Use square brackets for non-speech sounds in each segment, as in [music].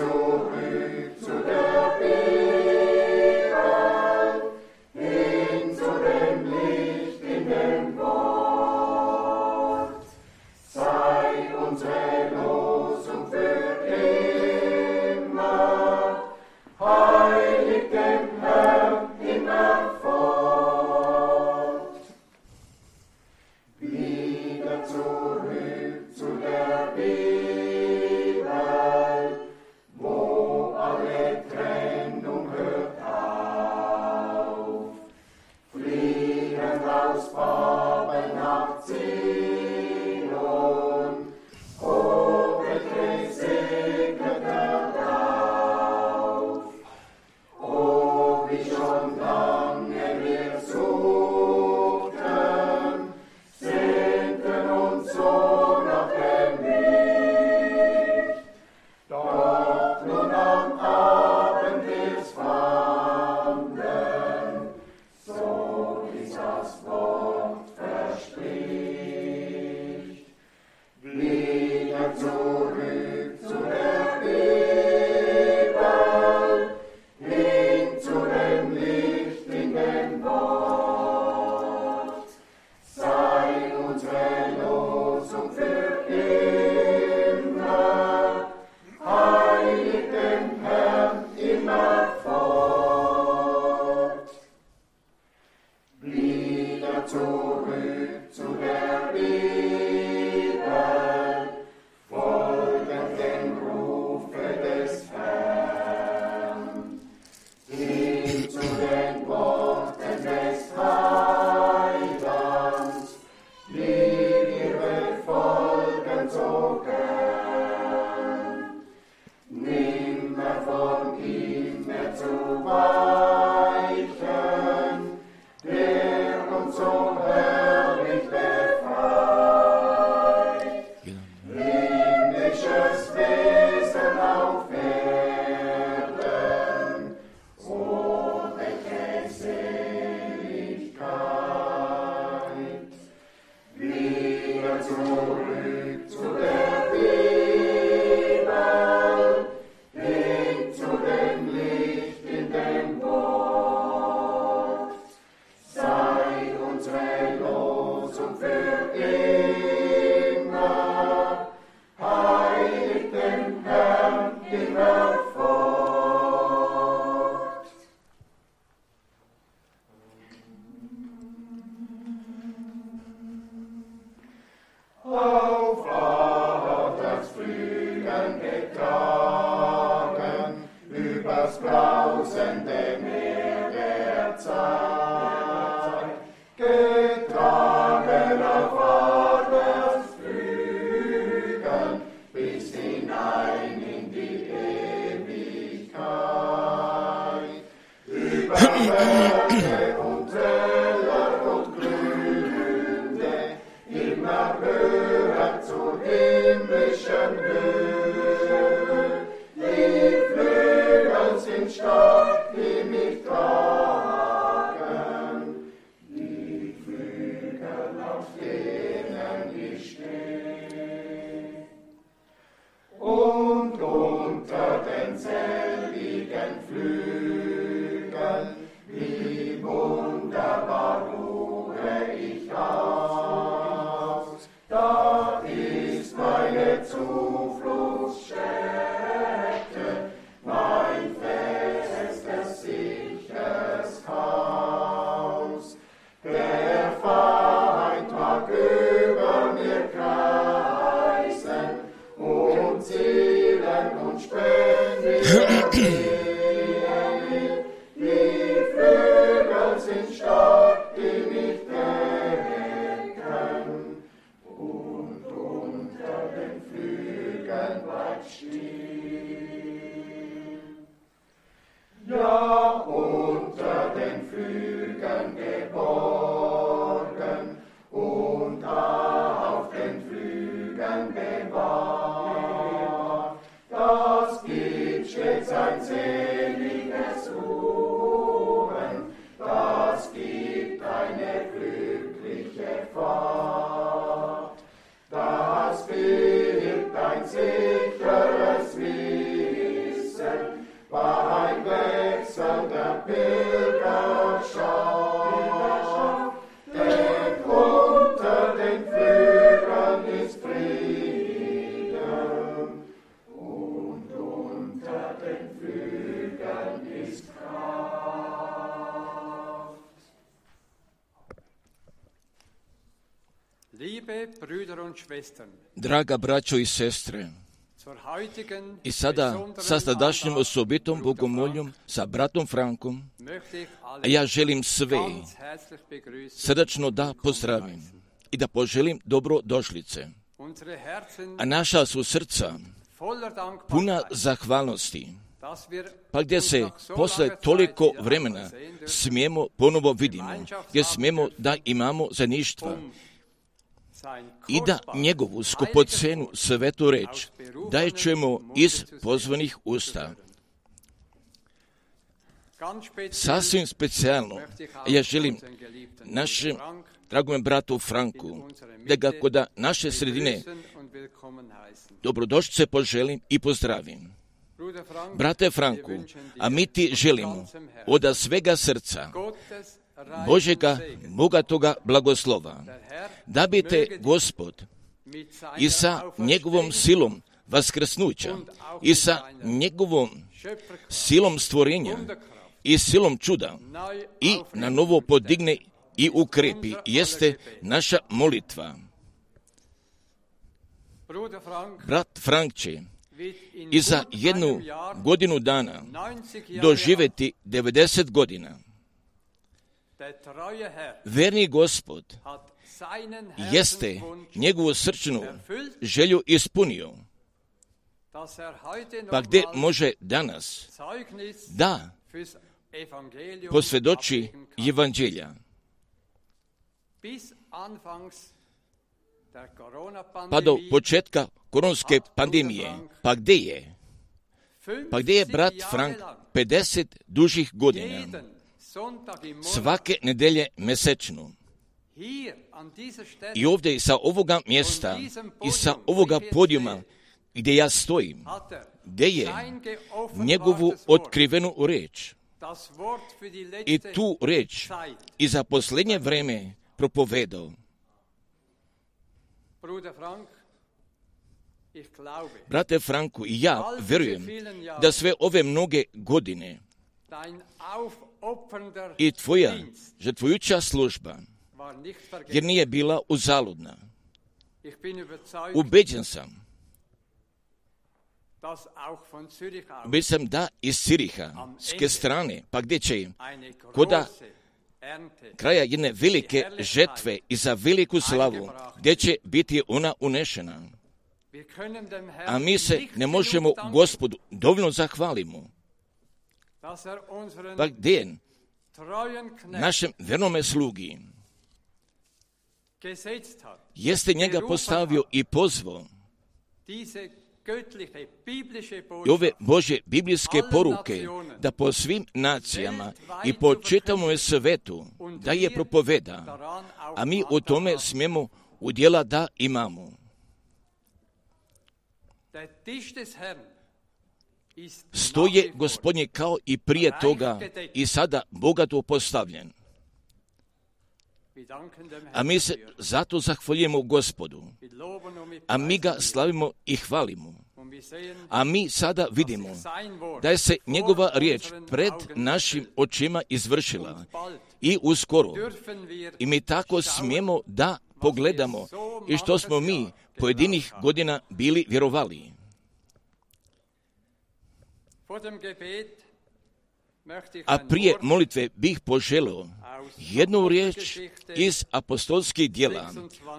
to Draga braćo i sestre, i sada sa sadašnjim Andacht osobitom bogomoljom sa bratom Frankom, ja želim sve srdačno da pozdravim i da poželim dobro došlice. A naša su srca puna zahvalnosti, pa gdje se posle toliko vremena smijemo ponovo vidimo, gdje smijemo da imamo zaništva i da njegovu skupocenu svetu reč da je čujemo iz pozvanih usta. Sasvim specijalno, ja želim našem Bruder Frank dragom bratu Franku da ga kod naše sredine dobrodošće poželim i pozdravim. Brate Franku, a mi ti želimo od svega srca Božega bogatoga blagoslova, da bi te Gospod i sa njegovom silom vaskrsnuća i sa njegovom silom stvorenja i silom čuda i na novo podigne i ukrepi jeste naša molitva. Brat Frank će wird in i za jednu godinu dana 90 Jahre alt. doživjeti 90 godina. Verni gospod jeste njegovu srčnu želju ispunio, er pa gdje može danas da posvjedoči evanđelja. Pa do početka koronske pandemije, pa gdje je? Pa gdje je 50 brat Frank lang 50 dužih godina, svake nedelje Stelle. I ovdje sa ovoga mjesta i sa ovoga podijuma gdje ja stojim, gdje je njegovu otkrivenu reč i tu reč i za posljednje vreme propovedao. Brate Franku, i ja verujem da sve ove mnoge godine i tvoja žrtvujuća služba, jer nije bila uzaludna. Ubeđen sam, ubeđen sam da iz Siriha, s ke strane, pa gdje će eine Koda kraja jedne velike žetve i za veliku slavu, gdje će biti ona unešena. A mi se ne možemo gospodu dovoljno zahvalimo. Pa gdje našem vernome slugi. jeste njega postavio i pozvao. I ove Bože biblijske poruke da po svim nacijama i po čitavom svetu da je propoveda, a mi u tome smijemo udjela da imamo. Stoje gospodnje kao i prije toga i sada bogato postavljen. A mi se zato zahvaljujemo gospodu, a mi ga slavimo i hvalimo. A mi sada vidimo da je se njegova riječ pred našim očima izvršila i uskoro. I mi tako smijemo da pogledamo i što smo mi pojedinih godina bili vjerovali. A prije molitve bih poželio jednu riječ iz apostolskih dijela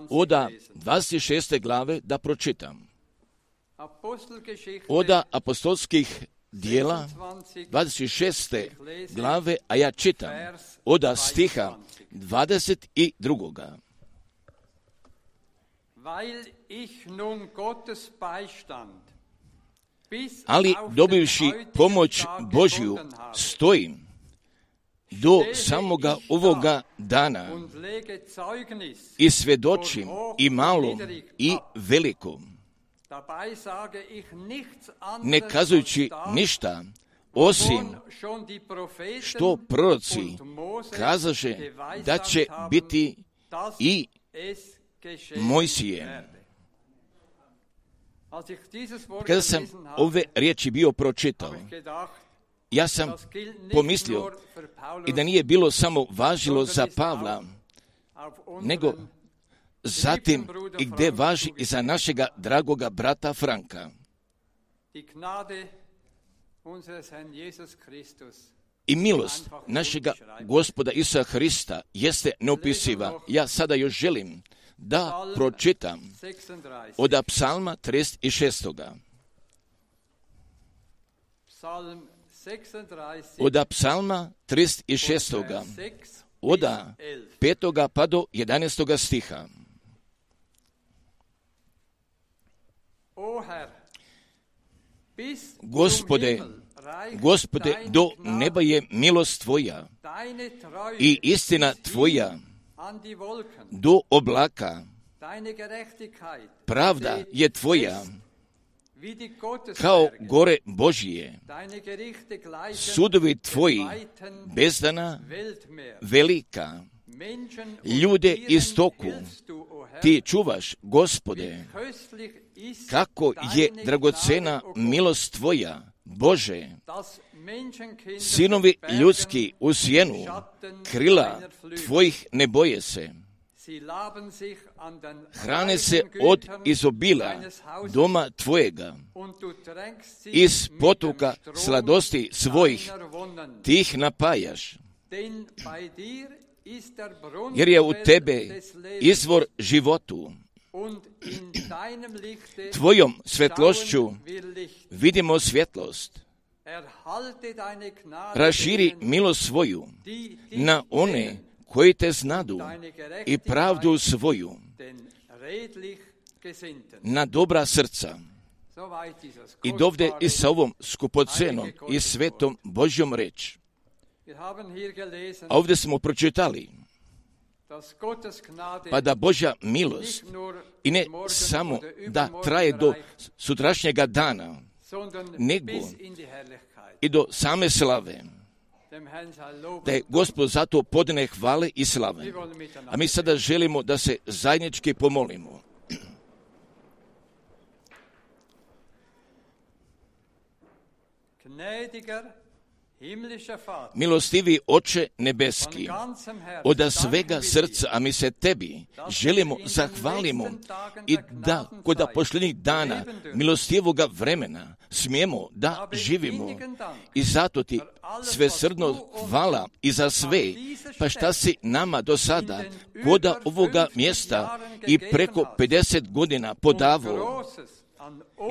oda 26. glave da pročitam. Oda apostolskih dijela 26, 26. glave, a ja čitam oda stiha 22. weil ich nun Gottes Beistand Ali dobivši pomoć Božju stojim do samoga ovoga dana i svjedočim i malom i velikom, ne kazujući ništa osim što proroci kazaše da će biti i Mojsije. werde. Als ich dieses Wort Kada sam ove riječi bio pročitao, ja sam pomislio i da nije bilo samo važilo za Pavla, nego zatim i gdje važi i za našega dragoga brata Franka. I milost našega gospoda Isa Hrista jeste neopisiva. Ja sada još želim da pročitam od psalma 36. Od psalma 36. Od petoga pa do 11. stiha. Gospode, Gospode, do neba je milost Tvoja i istina Tvoja do oblaka. Pravda je Tvoja. Kao gore Božije. Sudovi Tvoji bezdana velika. Ljude istoku ti čuvaš, gospode, kako je dragocena milost Tvoja, Bože, sinovi ljudski u sjenu, krila Tvojih ne boje se. Hrane se od izobila doma Tvojega, iz potuka sladosti svojih, ti ih napajaš, jer je u tebe izvor životu. Tvojom svetlošću vidimo svjetlost. Raširi milost svoju na one koji te znadu i pravdu svoju na dobra srca. I dovde i sa ovom skupocenom i svetom Božjom reč. A ovdje smo pročitali pa da Božja milost i ne samo da traje do sutrašnjega dana, nego i do same slave. Da je Gospod zato podne hvale i slave. A mi sada želimo da se zajednički pomolimo. Milostivi oče nebeski, od svega srca, a mi se tebi želimo, zahvalimo i da kod pošljenih dana milostivoga vremena smijemo da živimo. I zato ti sve srdno hvala i za sve, pa šta si nama do sada koda ovoga mjesta i preko 50 godina podavo,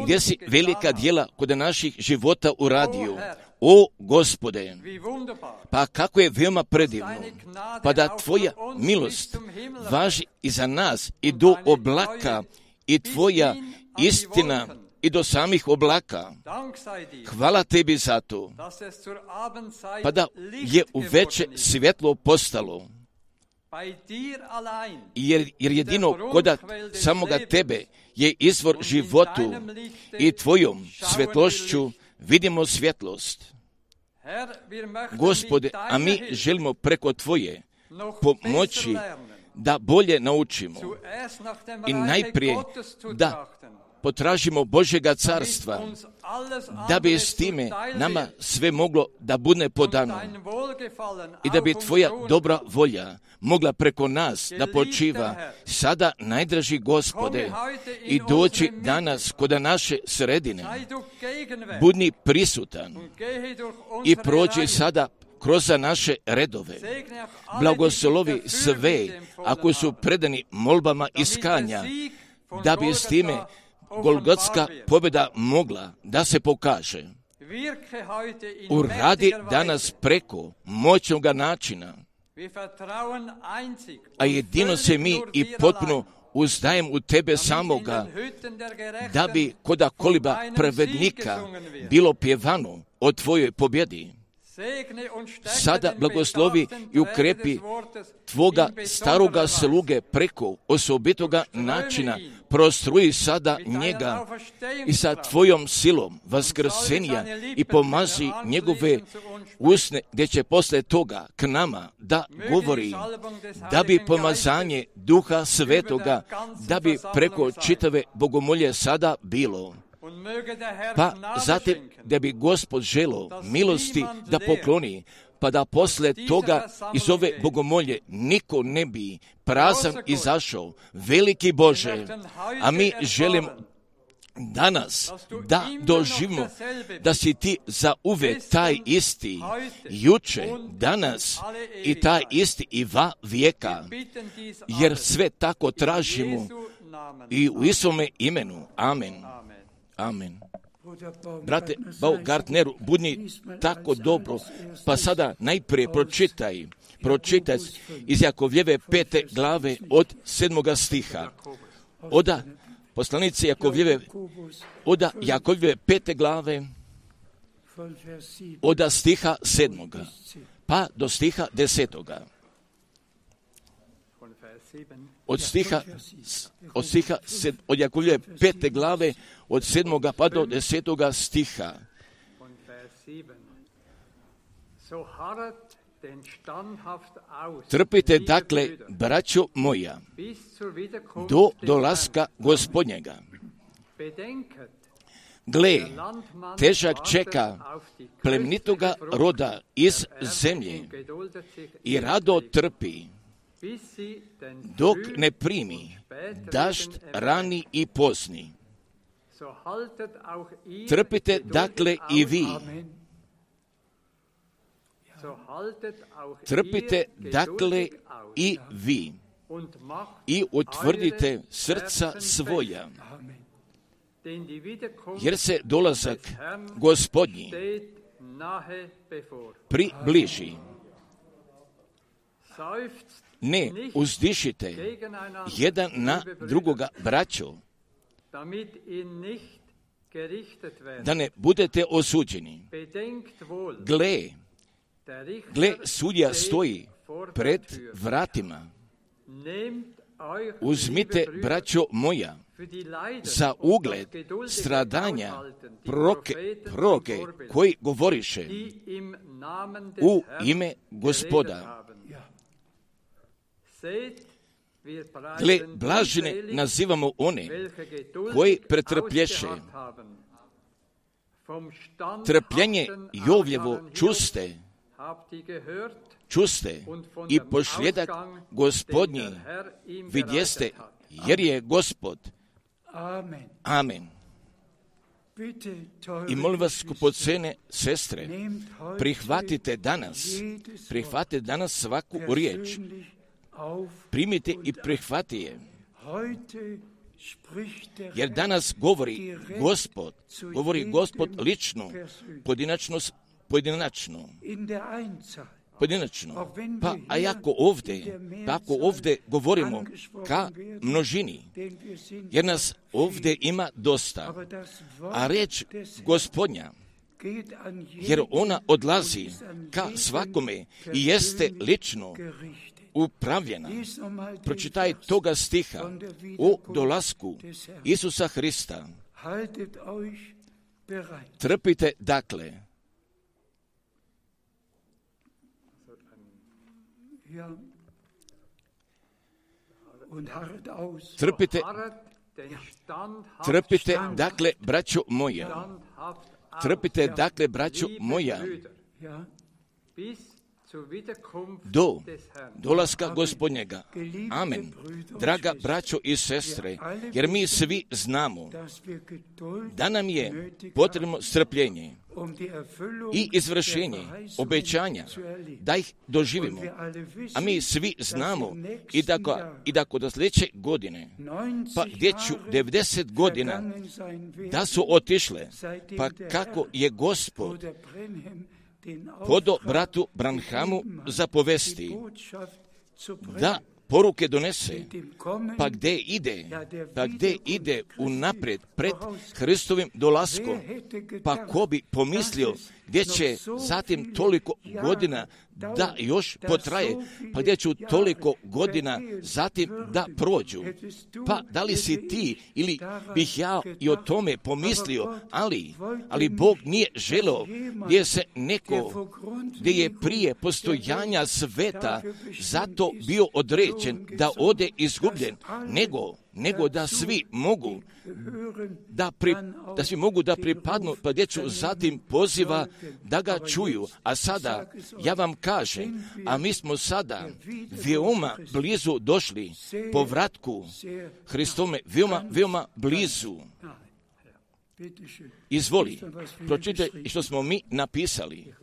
gdje si velika dijela kod naših života uradio. O gospode, pa kako je veoma predivno, pa da tvoja milost važi i za nas i do oblaka i tvoja istina i do samih oblaka. Hvala tebi za to, pa da je u veće svjetlo postalo. Jer, jer jedino koda samoga tebe je izvor životu i tvojom svjetlošću vidimo svjetlost. Gospode, a mi želimo preko Tvoje pomoći da bolje naučimo i najprije da potražimo Božjega carstva, da bi s time nama sve moglo da bude podano i da bi Tvoja dobra volja mogla preko nas da počiva sada najdraži gospode i doći danas kod naše sredine. Budni prisutan i prođi sada kroz naše redove. Blagoslovi sve ako su predani molbama iskanja, da bi s time Golgotska pobjeda mogla da se pokaže. Uradi danas preko moćnog načina, a jedino se mi i potpuno uzdajem u tebe samoga, da bi koda koliba pravednika bilo pjevano o tvojoj pobjedi sada blagoslovi i ukrepi tvoga staroga sluge preko osobitoga načina, prostruji sada njega i sa tvojom silom vaskrsenja i pomazi njegove usne gdje će posle toga k nama da govori, da bi pomazanje duha svetoga, da bi preko čitave bogomolje sada bilo. Pa zatim da bi gospod želo milosti da pokloni, pa da posle toga iz ove bogomolje niko ne bi prazan izašao. Veliki Bože, a mi želimo danas da doživimo da si ti za uvek taj isti, juče, danas i taj isti i va vijeka, jer sve tako tražimo i u Isome imenu. Amen. Amen. Brate Baumgartneru, budni tako dobro, pa sada najprije pročitaj, pročitaj iz Jakovljeve pete glave od sedmoga stiha. Oda poslanici Jakovljeve, oda Jakovljeve pete glave, oda stiha sedmoga, pa do stiha desetoga. Od stiha, od stiha, od Jakovljeve pete glave, od sedmoga pa do desetoga stiha. Trpite dakle, braćo moja, do dolaska gospodnjega. Gle, težak čeka plemnitoga roda iz zemlje i rado trpi, dok ne primi dašt rani i posni. Trpite dakle i vi, Trpite dakle i vi. I utvrdite srca svoja, jer se dolazak gospodnji približi. Ne uzdišite jedan na drugoga braćo, da ne budete osuđeni. Gle, Gle, sudja stoji pred vratima. Uzmite, braćo moja, za ugled stradanja proke, proke koji govoriše u ime gospoda. Gle, blažine nazivamo one koji pretrplješe. Trpljenje Jovljevo čuste, čuste i pošljedak gospodnji vidjeste, jer je gospod. Amen. I molim vas, kupocene sestre, prihvatite danas, prihvatite danas svaku riječ, primite i prihvati je. Jer danas govori Gospod, govori Gospod lično, pojedinačno pojedinačno. Pojedinačno. Pa, a ako ovdje, pa ako ovdje govorimo ka množini, jer nas ovdje ima dosta, a reč gospodnja, jer ona odlazi ka svakome i jeste lično upravljena. Pročitaj toga stiha o dolasku Isusa Hrista. Trpite dakle, Trpite, trpite, dakle, braćo moja, trpite, dakle, braćo moja, do dolaska gospodnjega. Amen. Draga braćo i sestre, jer mi svi znamo da nam je potrebno strpljenje i izvršenje obećanja da ih doživimo. A mi svi znamo i da, i da kod sljedeće godine, pa gdje ću 90 godina da su otišle, pa kako je gospod podo bratu Branhamu zapovesti da poruke donese, pa gdje ide, pa gdje ide unaprijed pred Hristovim dolaskom, pa ko bi pomislio gdje će zatim toliko godina da još potraje, pa gdje ću toliko godina zatim da prođu. Pa da li si ti ili bih ja i o tome pomislio, ali, ali Bog nije želo gdje se neko, gdje je prije postojanja sveta zato bio određen da ode izgubljen, nego nego da svi mogu da, pri, da svi mogu da pripadnu pa djeću, zatim poziva da ga čuju. A sada, ja vam kažem, a mi smo sada veoma blizu došli po vratku Hristome, veoma, veoma blizu. Izvoli, pročitaj što smo mi napisali.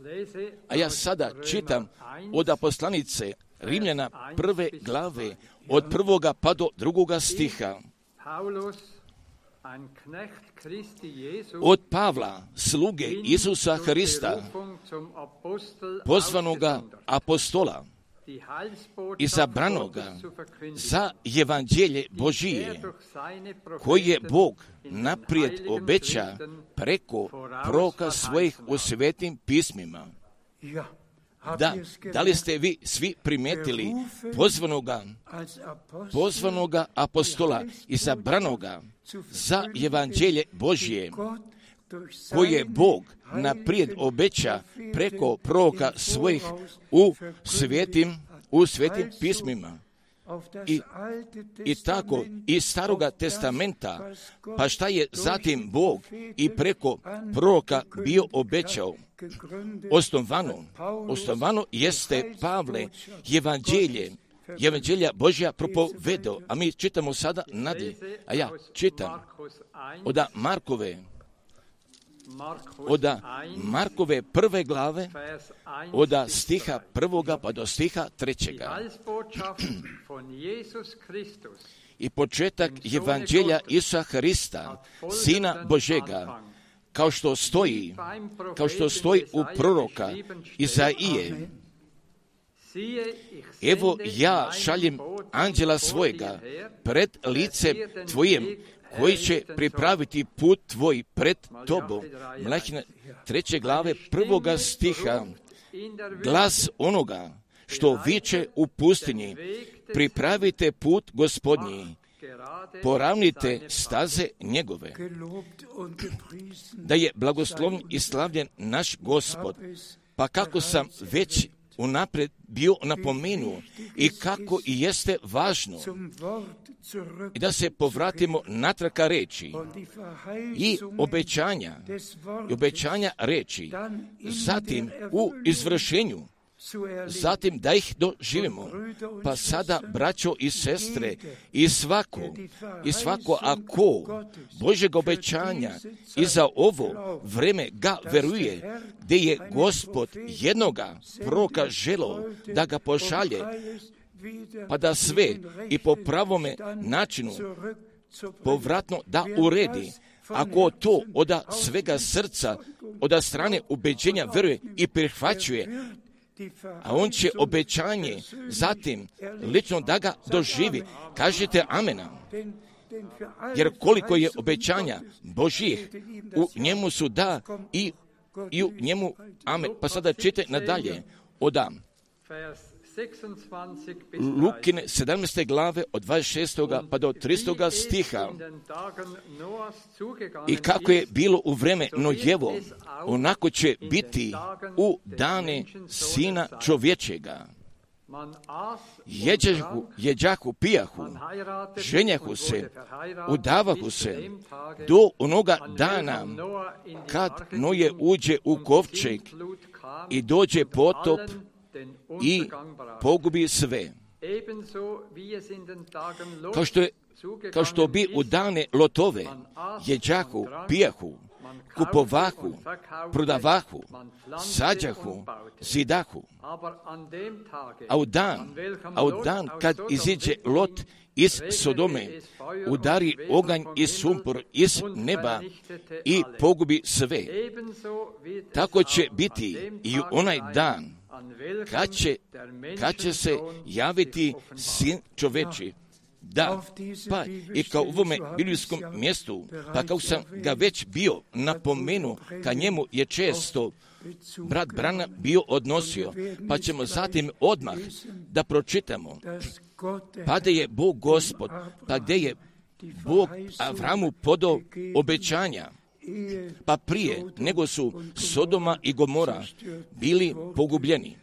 A ja sada čitam od poslanice Rimljana prve glave, od prvoga pa do drugoga stiha. Od Pavla, sluge Isusa Hrista, pozvanoga apostola, izabranoga za evanđelje Božije, koji je Bog naprijed obeća preko proka svojih u svetim pismima. Da, da li ste vi svi primetili pozvanoga, pozvanoga apostola izabranoga za evanđelje Božije, koji je Bog naprijed obeća preko proka svojih u svetim, u svetim pismima. I, I tako iz staroga testamenta, pa šta je zatim Bog i preko proroka bio obećao? Osnovano, osnovano jeste Pavle, evanđelje, evanđelja Božja propovedo, a mi čitamo sada nadalje, a ja čitam od Markove, od Markove prve glave, od stiha prvoga pa do stiha trećega. [clears throat] I početak evanđelja Isa Hrista, Sina Božega, kao što stoji, kao što stoji u proroka Izaije. Evo ja šaljem anđela svojega pred lice tvojem koji će pripraviti put tvoj pred tobom. Mlahina treće glave prvoga stiha, glas onoga što viče u pustinji, pripravite put gospodnji, poravnite staze njegove. Da je blagoslovn i slavljen naš gospod, pa kako sam već unapred bio napomenuo i kako i jeste važno i da se povratimo natraka reći i obećanja i obećanja reći zatim u izvršenju zatim da ih doživimo. Pa sada, braćo i sestre, i svako, i svako ako Božeg obećanja i za ovo vreme ga veruje, gdje je gospod jednoga proka želo da ga pošalje, pa da sve i po pravome načinu povratno da uredi, ako to od svega srca, od strane ubeđenja veruje i prihvaćuje, a on će obećanje zatim lično da ga doživi. Kažete amena. Jer koliko je obećanja Božih, u njemu su da i, i u njemu amen. Pa sada čite nadalje. Odam. Lukine 17. glave od 26. pa do 300. stiha i kako je bilo u vreme Nojevo, onako će biti u dane Sina čovječega. Jeđahu, jeđahu, pijahu, ženjahu se, udavahu se, do onoga dana kad Noje uđe u kovčeg i dođe potop i pogubi sve. Kao što, je, kao što bi u dane lotove jeđahu, pijahu, kupovahu, prodavahu, sađahu, zidahu. A u dan, a u dan kad iziđe lot iz Sodome, udari oganj i sumpor iz neba i pogubi sve. Tako će biti i onaj dan kad će, kad će se javiti sin čoveči. Da, pa i kao u ovome biblijskom mjestu, pa kao sam ga već bio napomenuo, ka njemu je često brat Brana bio odnosio, pa ćemo zatim odmah da pročitamo, pa da je Bog gospod, pa gdje je Bog Avramu podao obećanja, pa prije nego su Sodoma i Gomora bili pogubljeni.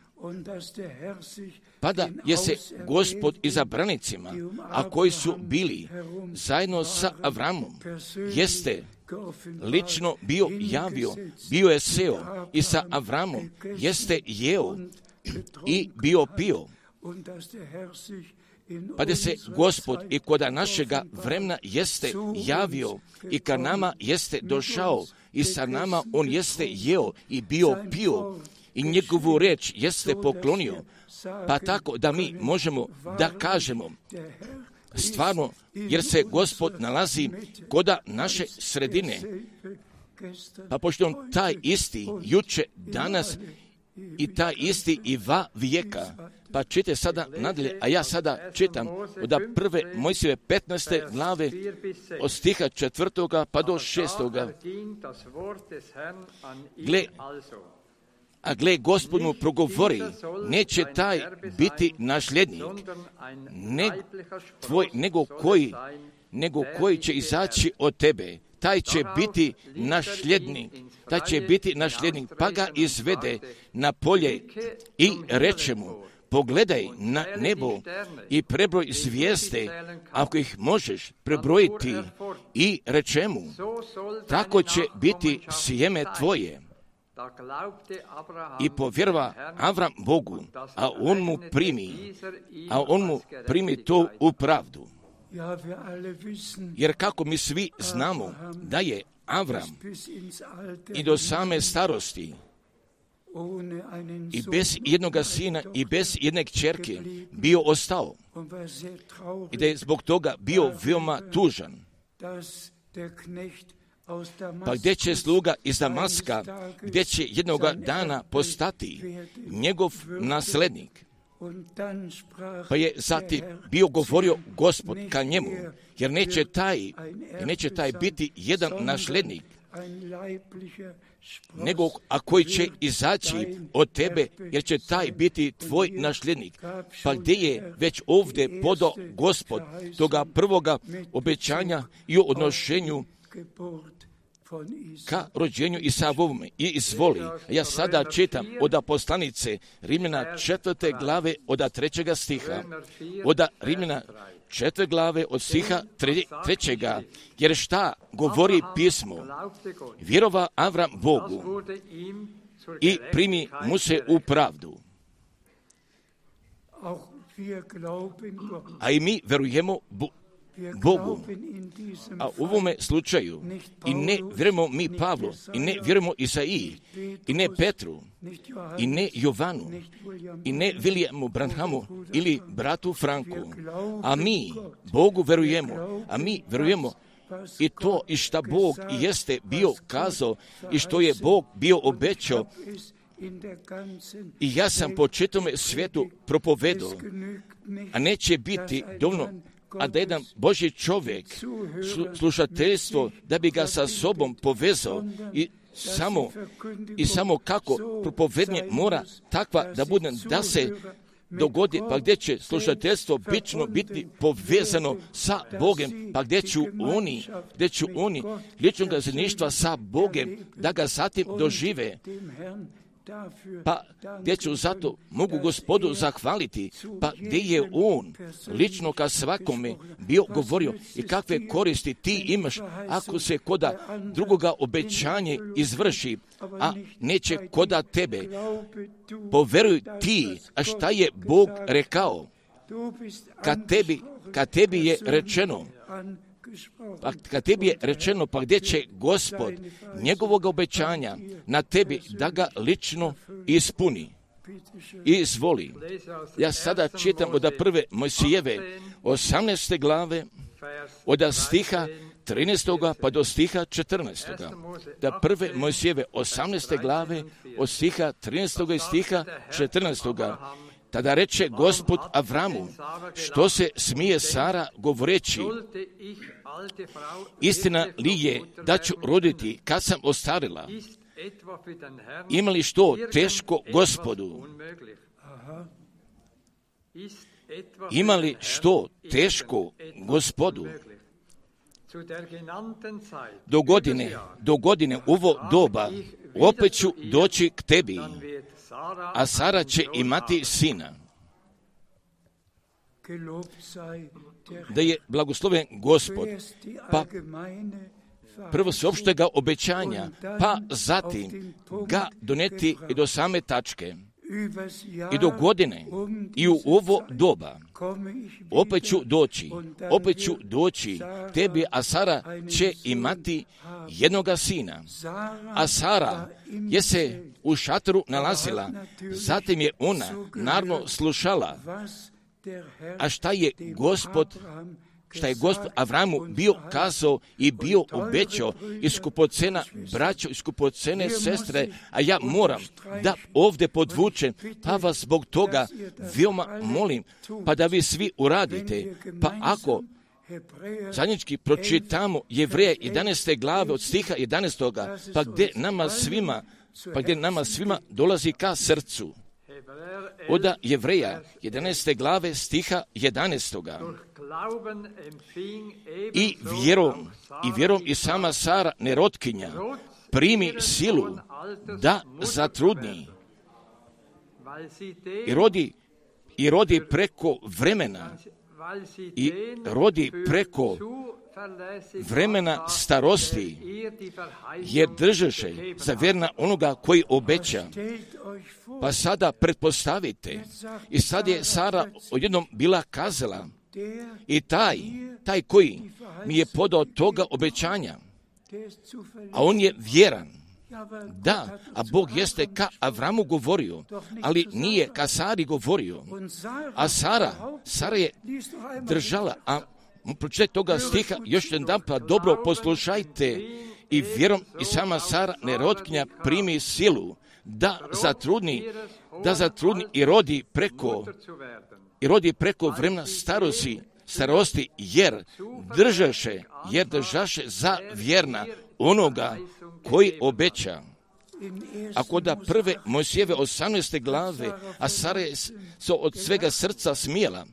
pa da je se gospod izabranicima, a koji su bili zajedno sa Avramom, jeste lično bio javio, bio je seo i sa Avramom jeste jeo i bio pio. Pa se gospod i koda našega vremena jeste javio i ka nama jeste došao i sa nama on jeste jeo i bio pio i njegovu reč jeste poklonio, pa tako da mi možemo da kažemo stvarno, jer se gospod nalazi koda naše sredine. Pa pošto taj isti juče, danas i taj isti i va vijeka. Pa čite sada nadalje, a ja sada čitam od prve Mojsijeve 15. glave od stiha četvrtoga pa do šestoga. Gle, a gle, gospod mu progovori, neće taj biti nasljednik, ne tvoj, nego koji, nego koji će izaći od tebe, taj će biti nasljednik, taj će biti nasljednik, pa ga izvede na polje i reče mu, pogledaj na nebo i prebroj zvijezde, ako ih možeš prebrojiti i reče mu, tako će biti sjeme tvoje. I povjerova Avram Bogu, a on mu primi, a on mu primi to u pravdu. Jer kako mi svi znamo da je Avram i do same starosti i bez jednoga sina i bez jedne čerke bio ostao i da je zbog toga bio veoma tužan. Pa gdje će sluga iz Damaska, gdje će jednoga dana postati njegov naslednik? Pa je zatim bio govorio gospod ka njemu, jer neće taj, jer neće taj biti jedan naslednik, nego a koji će izaći od tebe, jer će taj biti tvoj nasljednik. Pa gdje je već ovdje podo gospod toga prvoga obećanja i o odnošenju ka rođenju Isavovome i izvoli. Ja sada čitam od poslanice Rimljana četvrte glave od trećega stiha, od Rimljana četvrte glave od stiha trećega, jer šta govori pismo? Vjerova Avram Bogu i primi mu se u pravdu. A i mi verujemo Bogu. A u ovome slučaju i ne vjerujemo mi Pavlu, i ne vjerujemo Isaiji, i ne Petru, i ne Jovanu, i ne Williamu Branhamu ili bratu Franku, a mi Bogu verujemo, a mi verujemo i to i šta Bog jeste bio kazao i što je Bog bio obećao. i ja sam po čitome svijetu propovedao, a neće biti dovoljno a da jedan Boži čovjek slušateljstvo da bi ga sa sobom povezao i samo i samo kako propovednje mora takva da bude da se dogodi, pa gdje će slušateljstvo bično biti povezano sa Bogem, pa gdje će oni, gdje će oni ličnog zajedništva sa Bogem, da ga zatim dožive pa gdje ću zato mogu gospodu zahvaliti, pa gdje je on lično ka svakome bio govorio i kakve koristi ti imaš ako se koda drugoga obećanje izvrši, a neće koda tebe. Poveruj ti, a šta je Bog rekao? Kad tebi, kad tebi je rečeno, pa kad tebi je rečeno, pa gdje će gospod njegovog obećanja na tebi da ga lično ispuni i izvoli. Ja sada čitam od prve Mojsijeve 18. glave, od stiha 13. pa do stiha 14. Da prve Mojsijeve 18. glave od stiha 13. i stiha 14. Tada reče gospod Avramu, što se smije Sara govoreći, istina li je da ću roditi kad sam ostarila? Ima li što teško gospodu? Ima li što teško gospodu? Do godine, do godine ovo doba opet ću doći k tebi, a Sara će imati sina. da je blagosloven gospod, pa prvo sveopštega obećanja, pa zatim ga doneti do same tačke i do godine i u ovo doba. Opet ću doći, opet ću doći. Tebi, a Sara će imati jednoga sina. A Sara je se u šatoru nalazila, zatim je ona naravno slušala, a šta je gospod šta je gospod Avramu bio kazao i bio obećao i skupocena braćo i skupocene sestre, a ja moram da ovdje podvučem, pa vas zbog toga veoma molim, pa da vi svi uradite, pa ako zajednički pročitamo Jevreje 11. glave od stiha 11. pa gdje nama svima, pa gdje nama svima dolazi ka srcu od Jevreja 11. glave stiha 11. I vjerom, i vjerom i sama Sara nerotkinja primi silu da zatrudni i rodi, i rodi preko vremena i rodi preko vremena starosti, jer držeše za vjerna onoga koji obeća. Pa sada pretpostavite, i sad je Sara odjednom bila kazala, i taj, taj koji mi je podao toga obećanja, a on je vjeran, da, a Bog jeste ka Avramu govorio, ali nije ka Sari govorio. A Sara, Sara je držala, a pročitajte toga stiha još jedan pa dobro poslušajte i vjerom i sama Sara nerotkinja primi silu da zatrudni, da zatrudni i rodi preko i rodi preko vremena starosti, starosti jer držaše, jer držaše za vjerna onoga koji obeća. Ako da prve Mojsijeve 18. glave, a Sara je od svega srca smijela,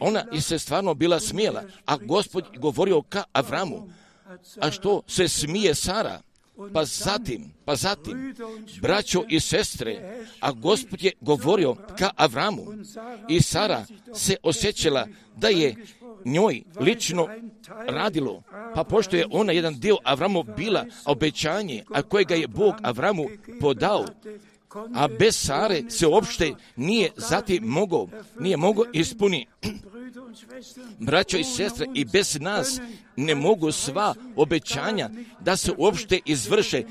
ona je se stvarno bila smijela, a gospod govorio ka Avramu, a što se smije Sara? Pa zatim, pa zatim, braćo i sestre, a gospod je govorio ka Avramu. I Sara se osjećala da je njoj lično radilo, pa pošto je ona jedan dio Avramu bila obećanje, a kojega je Bog Avramu podao, a bez Sare se uopšte nije zatim mogao, nije mogao ispuni. Braćo i sestre, i bez nas ne mogu sva obećanja da se uopšte izvrše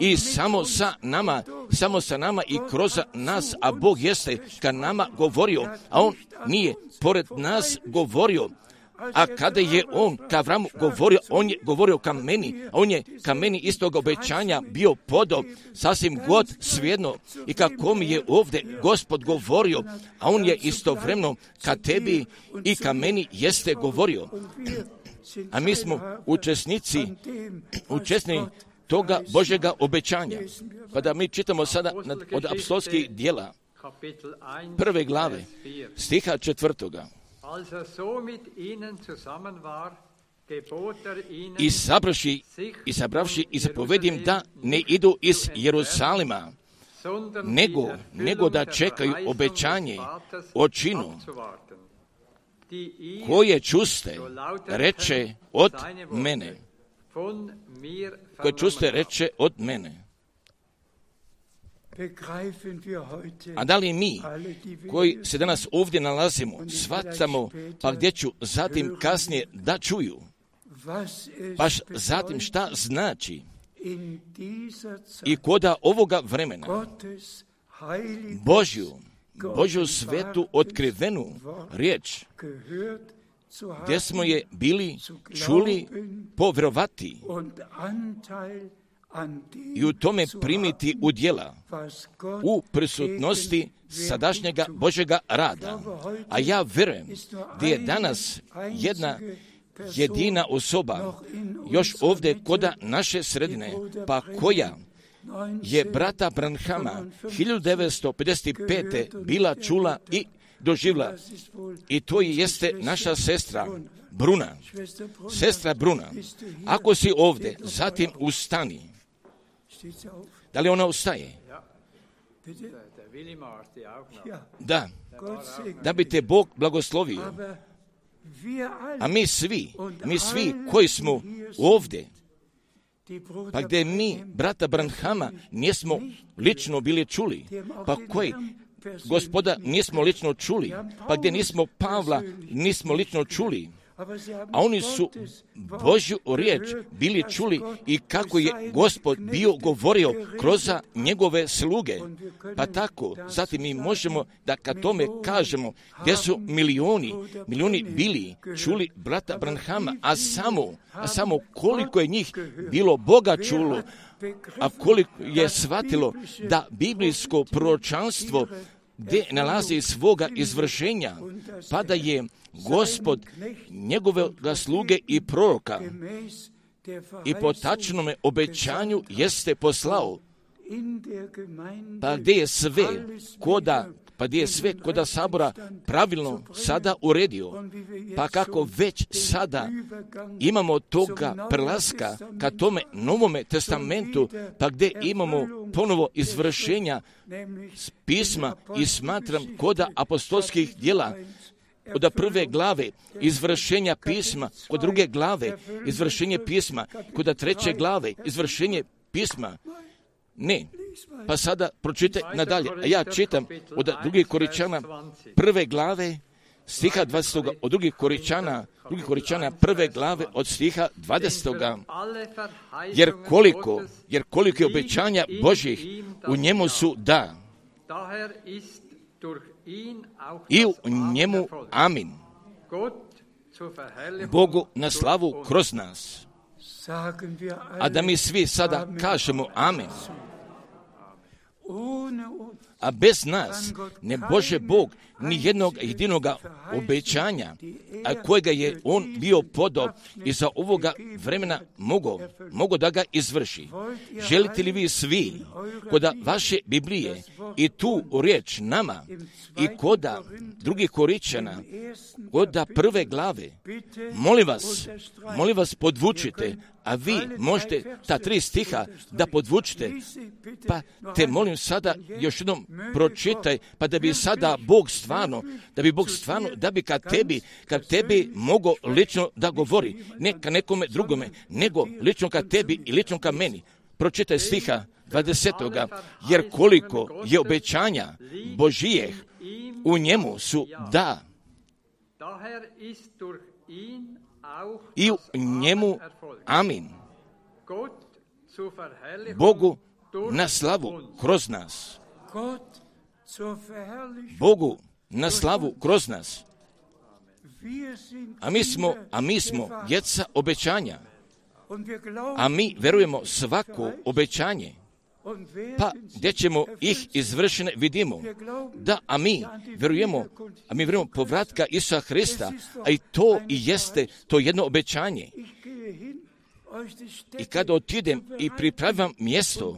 i samo sa nama, samo sa nama i kroz nas, a Bog jeste ka nama govorio, a On nije pored nas govorio, a kada je on ka Avramu govorio, on je govorio ka meni, on je ka meni istog obećanja bio podo, sasvim god svijedno i kako mi je ovdje gospod govorio, a on je istovremeno ka tebi i ka meni jeste govorio. A mi smo učesnici, učesni toga Božega obećanja. Pa da mi čitamo sada od apostolskih dijela prve glave, stiha četvrtoga. I sabravši, i sabravši i zapovedim da ne idu iz Jerusalima, nego, nego da čekaju obećanje o činu koje čuste reče od mene. Koje čuste reče od mene. A da li mi, koji se danas ovdje nalazimo, shvatamo, pa gdje ću zatim kasnije da čuju, baš zatim šta znači i koda ovoga vremena Božju, Božju svetu otkrivenu riječ, gdje smo je bili čuli povjerovati i u tome primiti udjela u prisutnosti sadašnjega Božega rada. A ja verujem da je danas jedna jedina osoba još ovdje koda naše sredine, pa koja je brata Branhama 1955. bila čula i doživla. I to jeste naša sestra Bruna. Sestra Bruna, ako si ovdje, zatim ustani da li ona ustaje? Da, da bi te Bog blagoslovio. A mi svi, mi svi koji smo ovdje, pa gdje mi, brata Branhama, nismo lično bili čuli, pa koji? gospoda nismo lično čuli, pa gdje nismo Pavla nismo lično čuli, a oni su Božju riječ bili čuli i kako je gospod bio govorio kroz njegove sluge. Pa tako, zatim mi možemo da kad tome kažemo gdje su milioni, milioni bili čuli brata Branhama, a samo, a samo koliko je njih bilo Boga čulo, a koliko je shvatilo da biblijsko proročanstvo gdje nalazi svoga izvršenja, pa da je gospod njegove sluge i proroka i po tačnome obećanju jeste poslao, pa gdje je sve koda pa gdje je sve koda sabora pravilno sada uredio, pa kako već sada imamo toga prelaska ka tome novome testamentu, pa gdje imamo ponovo izvršenja pisma i smatram koda apostolskih dijela, od prve glave izvršenja pisma, od druge glave izvršenje pisma, kod treće glave izvršenje pisma. Ne, pa sada pročitaj nadalje. A ja čitam od drugih koričana prve glave stiha 20. od drugih koričana, drugih koričana prve glave od stiha 20. Jer koliko, jer koliko je obećanja Božih u njemu su da. I u njemu amin. Bogu na slavu kroz nas. A da mi svi sada kažemo amin a bez nas ne Bože Bog ni jednog jedinoga obećanja, a kojega je On bio podo i za ovoga vremena mogo, mogo da ga izvrši. Želite li vi svi koda vaše Biblije i tu riječ nama i koda drugih koričana, koda prve glave, molim vas, molim vas podvučite, a vi možete ta tri stiha da podvučite, pa te molim sada još jednom pročitaj, pa da bi sada Bog stvarno, da bi Bog stvarno, da bi kad tebi, kad tebi mogo lično da govori, ne ka nekome drugome, nego lično ka tebi i lično ka meni. Pročitaj stiha 20. jer koliko je obećanja Božijeh u njemu su da. I u njemu amin. Bogu na slavu kroz nas. Bogu na slavu kroz nas. A mi smo, a mi smo djeca obećanja. A mi verujemo svako obećanje. Pa gdje ćemo ih izvršene vidimo. Da, a mi verujemo, a mi verujemo povratka Isusa Hrista, a i to i jeste to jedno obećanje. I kada otidem i pripravim mjesto,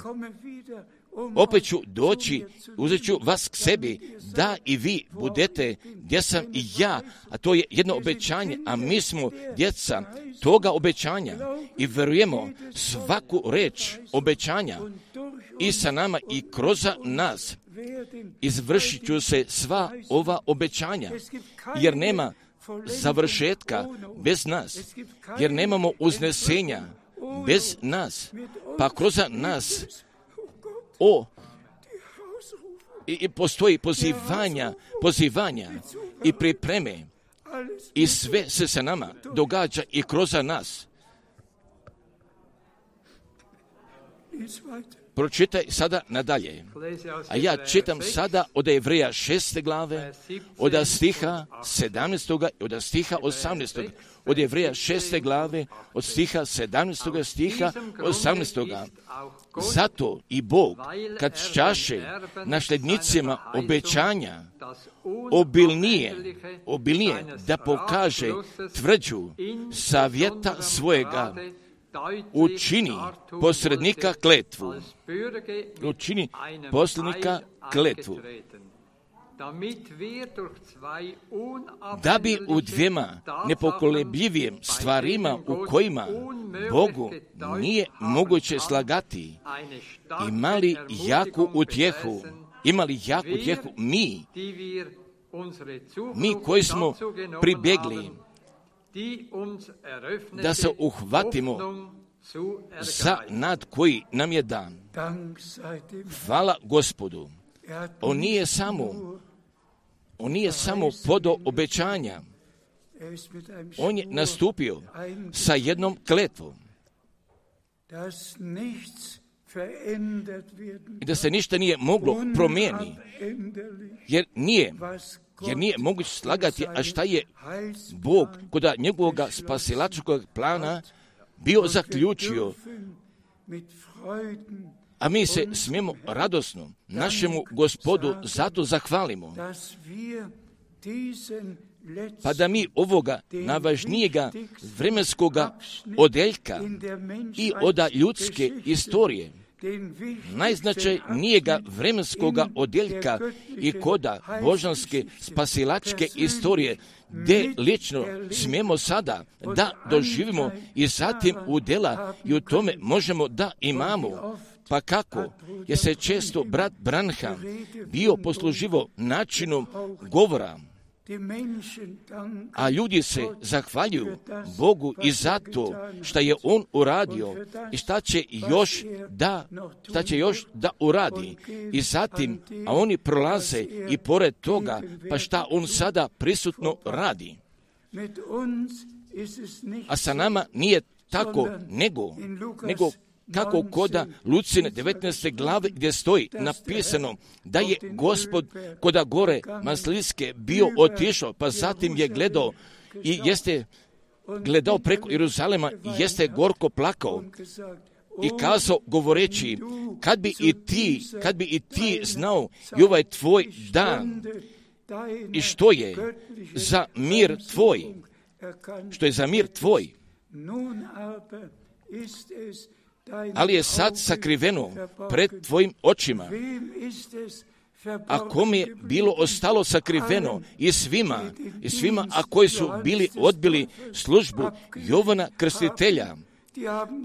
opet ću doći, uzet ću vas k sebi, da i vi budete gdje sam i ja, a to je jedno obećanje, a mi smo djeca toga obećanja. I verujemo svaku reč obećanja i sa nama i kroz nas. Izvršit ću se sva ova obećanja, jer nema završetka bez nas, jer nemamo uznesenja bez nas, pa kroz nas o i, postoji pozivanja, pozivanja i pripreme i sve se sa nama događa i kroz nas. Pročitaj sada nadalje. A ja čitam sada od Evreja šeste glave, od stiha 17. i od stiha 18. Od Evreja šeste glave, od stiha 17. stiha 18. Zato i Bog, kad šćaše našlednicima obećanja, obilnije, obilnije da pokaže tvrđu savjeta svojega, učini posrednika kletvu. Učini posrednika kletvu. Da bi u dvijema nepokolebljivijim stvarima u kojima Bogu nije moguće slagati, imali jaku utjehu imali jaku tjehu mi, mi koji smo pribjegli da se uhvatimo za nad koji nam je dan. Hvala gospodu. On nije samo on nije samo podo obećanja. On je nastupio sa jednom kletvom. I da se ništa nije moglo promijeniti. Jer nije, jer nije moguće slagati, a šta je Bog kod njegovog spasilačkog plana bio zaključio a mi se smijemo radosno našemu gospodu zato zahvalimo. Pa da mi ovoga najvažnijega vremenskoga odeljka i oda ljudske istorije, najznačajnijega vremenskoga odjeljka i koda božanske spasilačke istorije, gdje lično smijemo sada da doživimo i zatim u dela i u tome možemo da imamo. Pa kako je se često brat Branham bio posluživo načinom govora, a ljudi se zahvaljuju Bogu i zato što je On uradio i šta će još da, šta će još da uradi. I zatim, a oni prolaze i pored toga, pa šta On sada prisutno radi. A sa nama nije tako, nego, nego kako koda Lucine 19. glave gdje stoji napisano da je gospod koda gore Maslinske bio otišao, pa zatim je gledao i jeste gledao preko Jeruzalema i jeste gorko plakao i kazao govoreći kad bi i ti, kad bi i ti znao i ovaj tvoj dan i što je za mir tvoj, što je za mir tvoj, ali je sad sakriveno pred tvojim očima. A kom je bilo ostalo sakriveno i svima, i svima, a koji su bili odbili službu Jovana Krstitelja,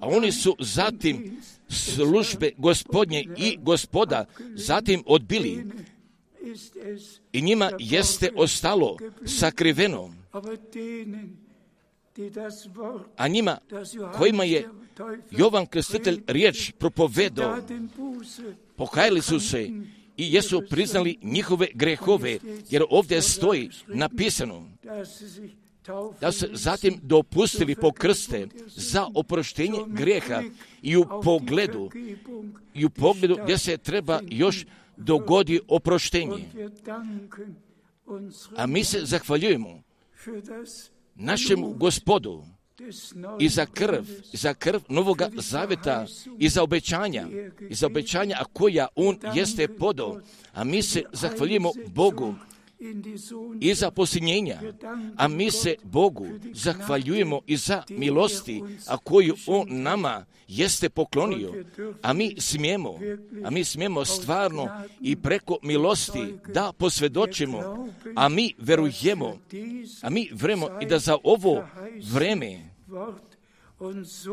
a oni su zatim službe gospodnje i gospoda zatim odbili. i njima jeste ostalo sakriveno. A njima kojima je Jovan Krstitelj riječ propovedao, pokajali su se i jesu priznali njihove grehove, jer ovdje stoji napisano da se zatim dopustili po krste za oproštenje greha i u pogledu i u pogledu gdje se treba još dogodi oproštenje. A mi se zahvaljujemo našemu gospodu i za krv, i za krv Novoga Zaveta i za obećanja, i za obećanja a koja On jeste podao. A mi se zahvaljujemo Bogu i za posljednjenja, a mi se Bogu zahvaljujemo i za milosti, a koju On nama jeste poklonio, a mi smijemo, a mi smijemo stvarno i preko milosti da posvjedočimo, a mi verujemo, a mi vremo i da za ovo vreme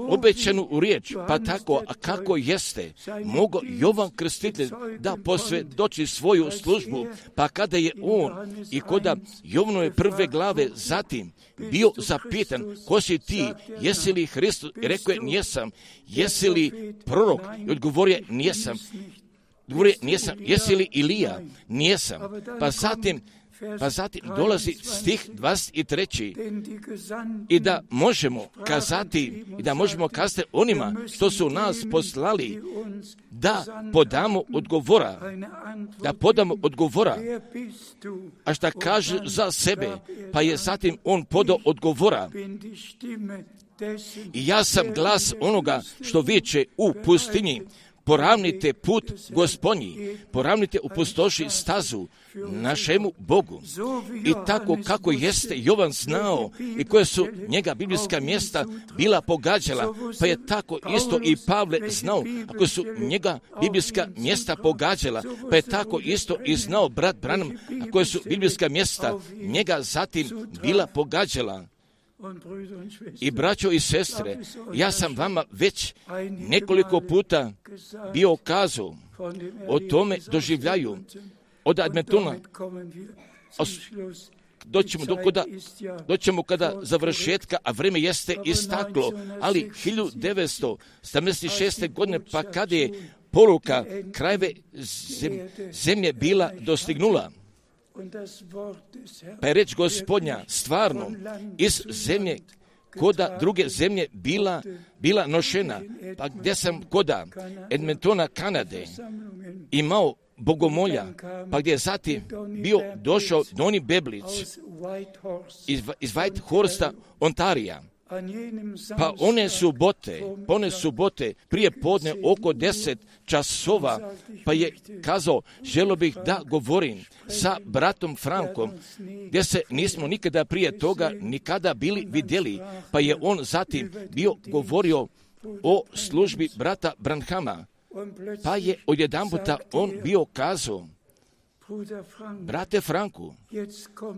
obećanu u riječ, pa tako, a kako jeste, mogo Jovan Krstitelj da posvjedoči svoju službu, pa kada je on i koda Jovnove prve glave zatim bio zapitan, ko si ti, jesi li Hristos, i rekao je, nijesam, jesi li prorok, i odgovorio nijesam, Govorio, nijesam, jesi li Ilija? Nijesam. Pa zatim pa zatim dolazi stih 23. I da možemo kazati, i da možemo kazati onima što su nas poslali, da podamo odgovora, da podamo odgovora, a šta kaže za sebe, pa je zatim on podao odgovora. I ja sam glas onoga što viče u pustinji, poravnite put gospodnji, poravnite u stazu našemu Bogu. I tako kako jeste Jovan znao i koje su njega biblijska mjesta bila pogađala, pa je tako isto i Pavle znao, ako su njega biblijska mjesta pogađala, pa je tako isto i znao brat Branham, a koje su biblijska mjesta njega zatim bila pogađala. I braćo i sestre, ja sam vama već nekoliko puta bio kazao o tome doživljaju od Admetuna. Doćemo, do kada, doćemo kada završetka, a vreme jeste istaklo, ali 1976. godine, pa kada je poruka krajeve zemlje bila dostignula, pa je reč gospodnja stvarno iz zemlje koda druge zemlje bila, bila nošena, pa gdje sam koda Edmontona, Kanade, imao bogomolja, pa gdje je zatim bio došao Doni Beblic iz, iz Whitehorsta, Ontarija. Pa one subote, one subote prije podne oko deset časova, pa je kazao, želo bih da govorim sa bratom Frankom, gdje se nismo nikada prije toga nikada bili vidjeli, pa je on zatim bio govorio o službi brata Branhama, pa je odjedanputa on bio kazao, Brate Franku,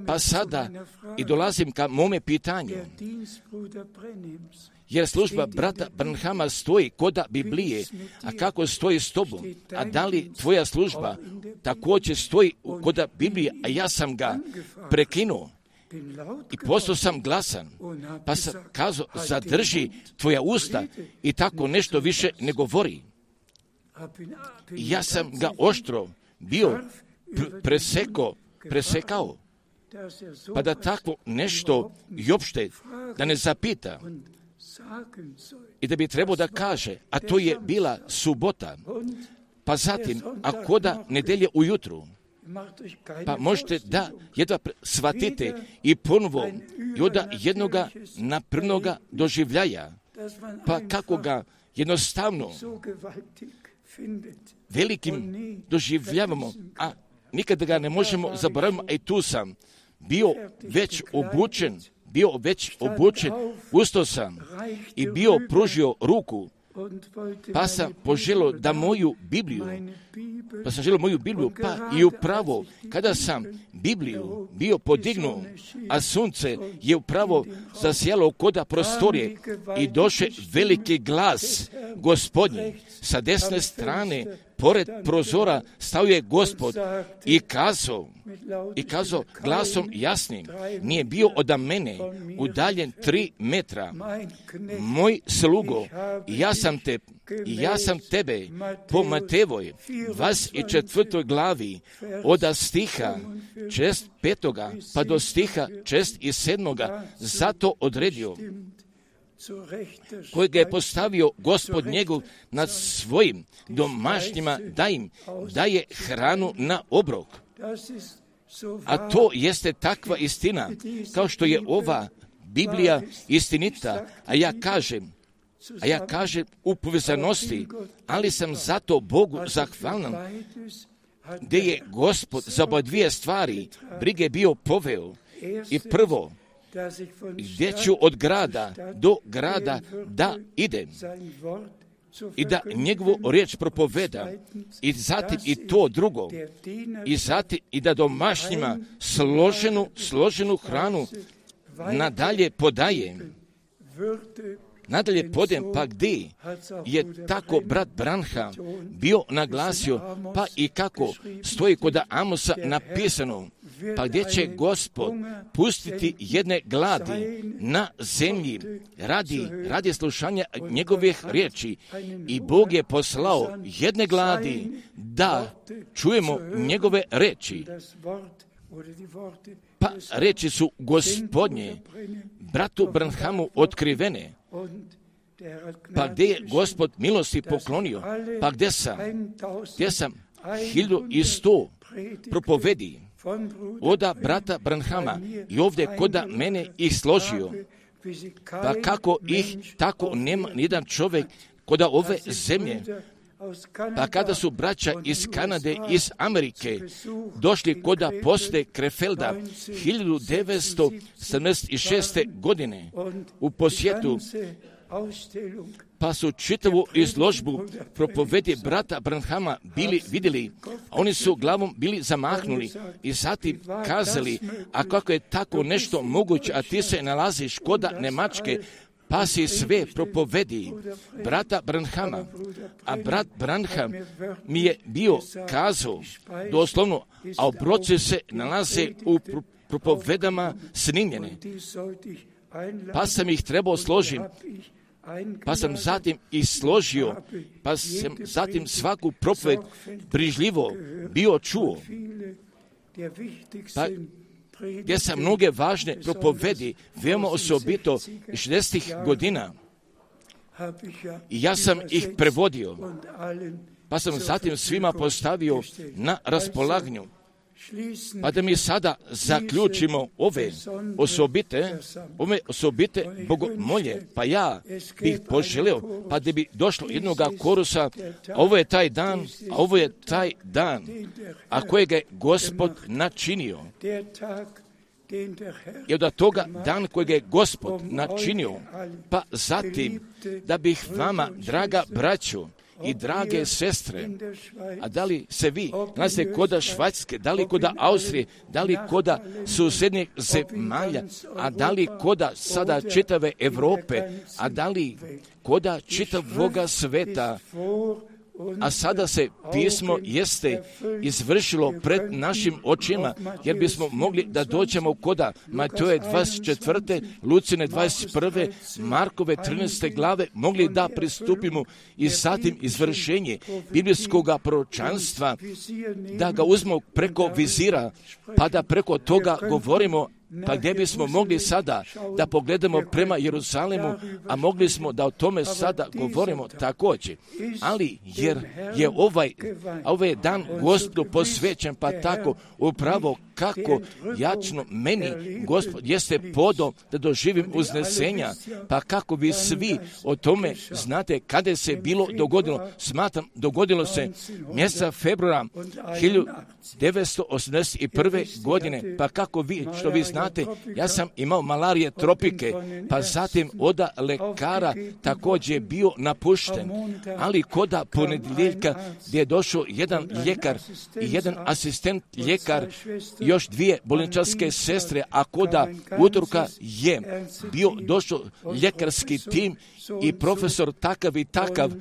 pa sada i dolazim ka mome pitanju, jer služba brata Branhama stoji koda Biblije, a kako stoji s tobom, a da li tvoja služba također stoji koda Biblije, a ja sam ga prekinuo, i postao sam glasan, pa sam kazao, zadrži tvoja usta i tako nešto više ne govori. Ja sam ga oštro bio preseko, presekao, pa da tako nešto i opšte da ne zapita i da bi trebao da kaže, a to je bila subota, pa zatim, a koda nedelje ujutru, pa možete da jedva shvatite i ponovo i od jednoga naprnoga doživljaja, pa kako ga jednostavno velikim doživljavamo, a nikada ga ne možemo zaboraviti, a i tu sam. Bio već obučen, bio već obučen, ustao sam i bio pružio ruku, pa sam poželio da moju Bibliju, pa sam želio moju Bibliju, pa i upravo kada sam Bibliju bio podignuo, a sunce je upravo zasijalo koda prostorije i doše veliki glas gospodnji sa desne strane pored prozora stao je gospod i kazao, i kazao glasom jasnim, nije bio od mene udaljen tri metra. Moj slugo, ja sam te, ja sam tebe po Matevoj, vas i četvrtoj glavi, od stiha čest petoga pa do stiha čest i sedmoga, zato odredio kojega je postavio gospod njegov nad svojim domašnjima da im daje hranu na obrok. A to jeste takva istina, kao što je ova Biblija istinita, a ja kažem, a ja kažem u povezanosti, ali sam zato Bogu zahvalan, gdje je gospod za oba dvije stvari brige bio poveo. I prvo, gdje ću od grada do grada da idem i da njegovu riječ propoveda i zatim i to drugo i zatim i da domašnjima složenu, složenu hranu nadalje podaje. Nadalje podem, pa gdje je tako brat Branha bio naglasio, pa i kako stoji kod Amosa napisano, pa gdje će gospod pustiti jedne gladi na zemlji radi, radi slušanja njegovih riječi? i Bog je poslao jedne gladi da čujemo njegove reči. Pa reči su gospodnje, bratu Branhamu otkrivene, pa gdje je gospod milosti poklonio, pa gdje sam, gdje sam? Hilju i sto propovedi, oda brata Branhama i ovdje koda mene ih složio. Pa kako ih tako nema nijedan čovjek koda ove zemlje pa kada su braća iz Kanade, iz Amerike došli koda poste Krefelda 1976. godine u posjetu pa su čitavu izložbu propovedi brata Branhama bili vidjeli, a oni su glavom bili zamahnuli i zatim kazali, a kako je tako nešto moguće, a ti se nalaziš koda Nemačke, pa si sve propovedi brata Branhama, a brat Branham mi je bio kazao doslovno, a obroci se nalaze u propovedama snimljene. Pa sam ih trebao složiti pa sam zatim i složio, pa sam zatim svaku propoved brižljivo bio čuo. Pa gdje sam mnoge važne propovedi, veoma osobito 60. godina, i ja sam ih prevodio, pa sam zatim svima postavio na raspolagnju pa da mi sada zaključimo ove osobite, ove osobite bogomolje, pa ja bih poželio, pa da bi došlo jednoga korusa, ovo je taj dan, a ovo je taj dan, a kojeg je gospod načinio. I od toga dan kojeg je gospod načinio, pa zatim da bih vama, draga braću, i drage sestre, a da li se vi nalazite koda Švajcarske, da li koda Austrije, da li koda susjednih zemalja, a da li koda sada čitave Europe, a da li koda čitavoga sveta, a sada se pismo jeste izvršilo pred našim očima, jer bismo mogli da dođemo koda Mateje 24. Lucine 21. Markove 13. glave, mogli da pristupimo i zatim izvršenje biblijskog proročanstva, da ga uzmo preko vizira, pa da preko toga govorimo pa gdje bismo mogli sada da pogledamo prema Jeruzalemu, a mogli smo da o tome sada govorimo također. Ali jer je ovaj, ovaj dan gospodu posvećen, pa tako upravo kako jačno meni gospod jeste podom da doživim uznesenja, pa kako vi svi o tome znate kada se bilo dogodilo. Smatram, dogodilo se mjeseca februara 1981. godine, pa kako vi, što vi znate, ja sam imao malarije tropike, pa zatim oda lekara također je bio napušten, ali koda ponedjeljka gdje je došao jedan ljekar i jedan asistent ljekar još dvije bolničarske sestre, a koda utorka je bio došao ljekarski tim i profesor takav i takav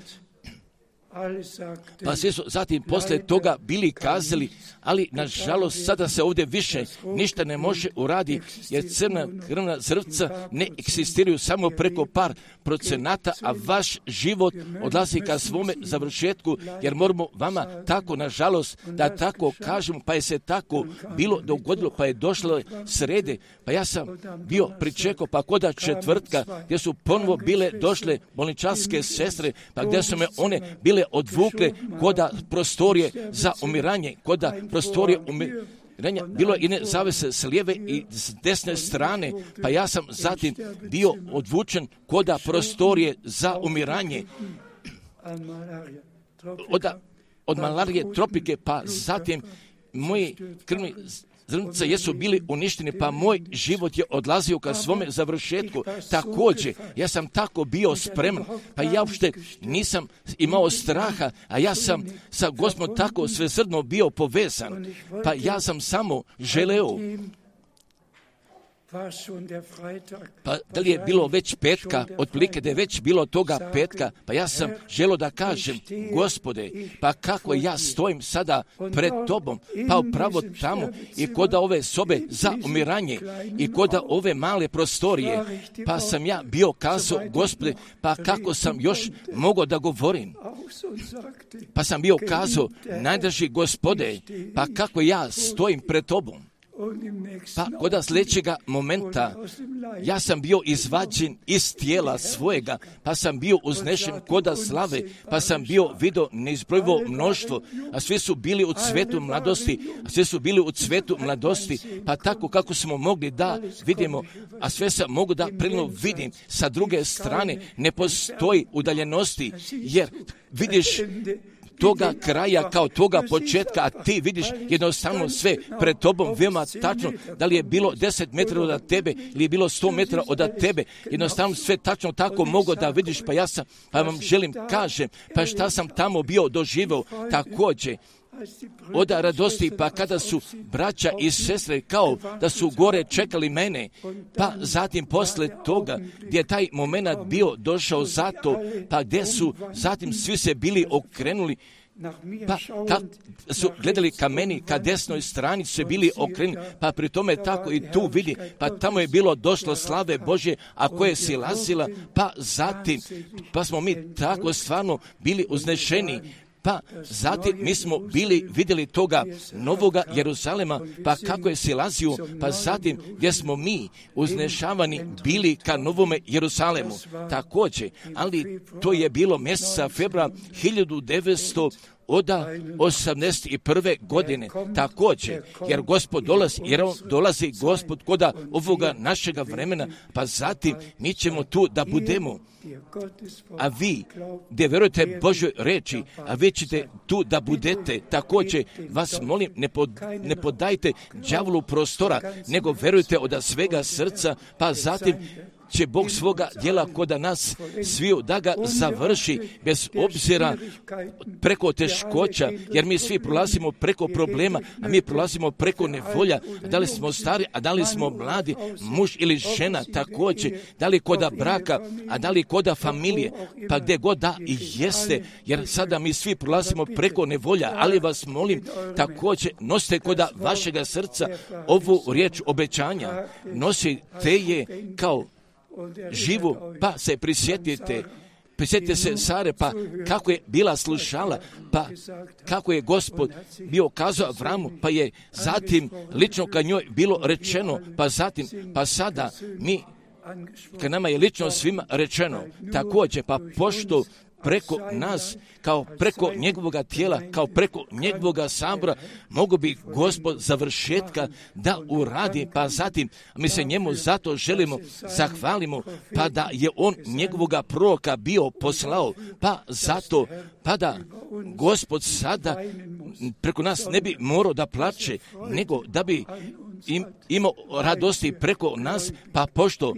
pa svi su zatim posle toga bili kazali, ali nažalost sada se ovdje više ništa ne može uradi, jer crna krvna zrvca ne eksistiraju samo preko par procenata, a vaš život odlazi ka svome završetku, jer moramo vama tako, nažalost, da tako kažemo, pa je se tako bilo dogodilo, pa je došlo srede, pa ja sam bio pričekao, pa koda četvrtka, gdje su ponovo bile došle bolničarske sestre, pa gdje su me one bile odvukle koda prostorije za umiranje, koda prostorije umiranja, bilo i ne zavese s lijeve i s desne strane, pa ja sam zatim bio odvučen koda prostorije za umiranje. Od, od malarije tropike, pa zatim moji krvni zrnca jesu bili uništeni, pa moj život je odlazio ka svome završetku. Također, ja sam tako bio spreman, pa ja uopšte nisam imao straha, a ja sam sa gospodom tako svesrdno bio povezan, pa ja sam samo želeo pa da li je bilo već petka, otprilike da je već bilo toga petka, pa ja sam želo da kažem, gospode, pa kako ja stojim sada pred tobom, pa upravo tamo i koda ove sobe za umiranje i koda ove male prostorije, pa sam ja bio kazao, gospode, pa kako sam još mogao da govorim. Pa sam bio kazao, najdrži gospode, pa kako ja stojim pred tobom. Pa kod sljedećega momenta ja sam bio izvađen iz tijela svojega, pa sam bio uznešen koda slave, pa sam bio vidio neizbrojivo mnoštvo, a svi su bili u cvetu mladosti, a svi su bili u cvetu mladosti, pa tako kako smo mogli da vidimo, a sve sam mogu da prilno vidim, sa druge strane ne postoji udaljenosti, jer vidiš toga kraja kao toga početka, a ti vidiš jednostavno sve pred tobom veoma tačno, da li je bilo 10 metara od tebe ili je bilo 100 metara od tebe, jednostavno sve tačno tako mogu da vidiš, pa ja sam, pa vam želim kažem, pa šta sam tamo bio doživao također, oda radosti, pa kada su braća i sestre kao da su gore čekali mene, pa zatim posle toga gdje je taj moment bio došao zato, pa gdje su zatim svi se bili okrenuli pa kad su gledali ka meni, ka desnoj strani su se bili okrenuli, pa pri tome tako i tu vidi, pa tamo je bilo došlo slave Bože, a koje si lazila, pa zatim, pa smo mi tako stvarno bili uznešeni, pa zatim mi smo bili vidjeli toga novoga Jeruzalema, pa kako je silazio, pa zatim gdje smo mi uznešavani bili ka novome Jeruzalemu. Također, ali to je bilo mjeseca februara 1900 oda 81. godine također, jer gospod dolazi, jer on dolazi gospod koda ovoga našega vremena, pa zatim mi ćemo tu da budemo. A vi, gdje vjerujete Božoj reči, a vi ćete tu da budete, također vas molim, ne, pod, ne podajte đavolu prostora, nego verujte od svega srca, pa zatim će Bog svoga djela koda nas sviju da ga završi bez obzira preko teškoća, jer mi svi prolazimo preko problema, a mi prolazimo preko nevolja, da li smo stari, a da li smo mladi, muž ili žena također, da li koda braka, a da li koda familije, pa gdje god da i jeste, jer sada mi svi prolazimo preko nevolja, ali vas molim također nosite koda vašega srca ovu riječ obećanja, nosite je kao živu, pa se prisjetite, prisjetite se Sare, pa kako je bila slušala, pa kako je gospod bio kazao Avramu, pa je zatim lično ka njoj bilo rečeno, pa zatim, pa sada mi, kad nama je lično svima rečeno, također, pa pošto preko nas, kao preko njegovoga tijela, kao preko njegovoga sabora, mogu bi gospod završetka da uradi, pa zatim mi se njemu zato želimo, zahvalimo, pa da je on njegovoga proroka bio poslao, pa zato, pa da gospod sada preko nas ne bi morao da plaće, nego da bi im, imao radosti preko nas, pa pošto,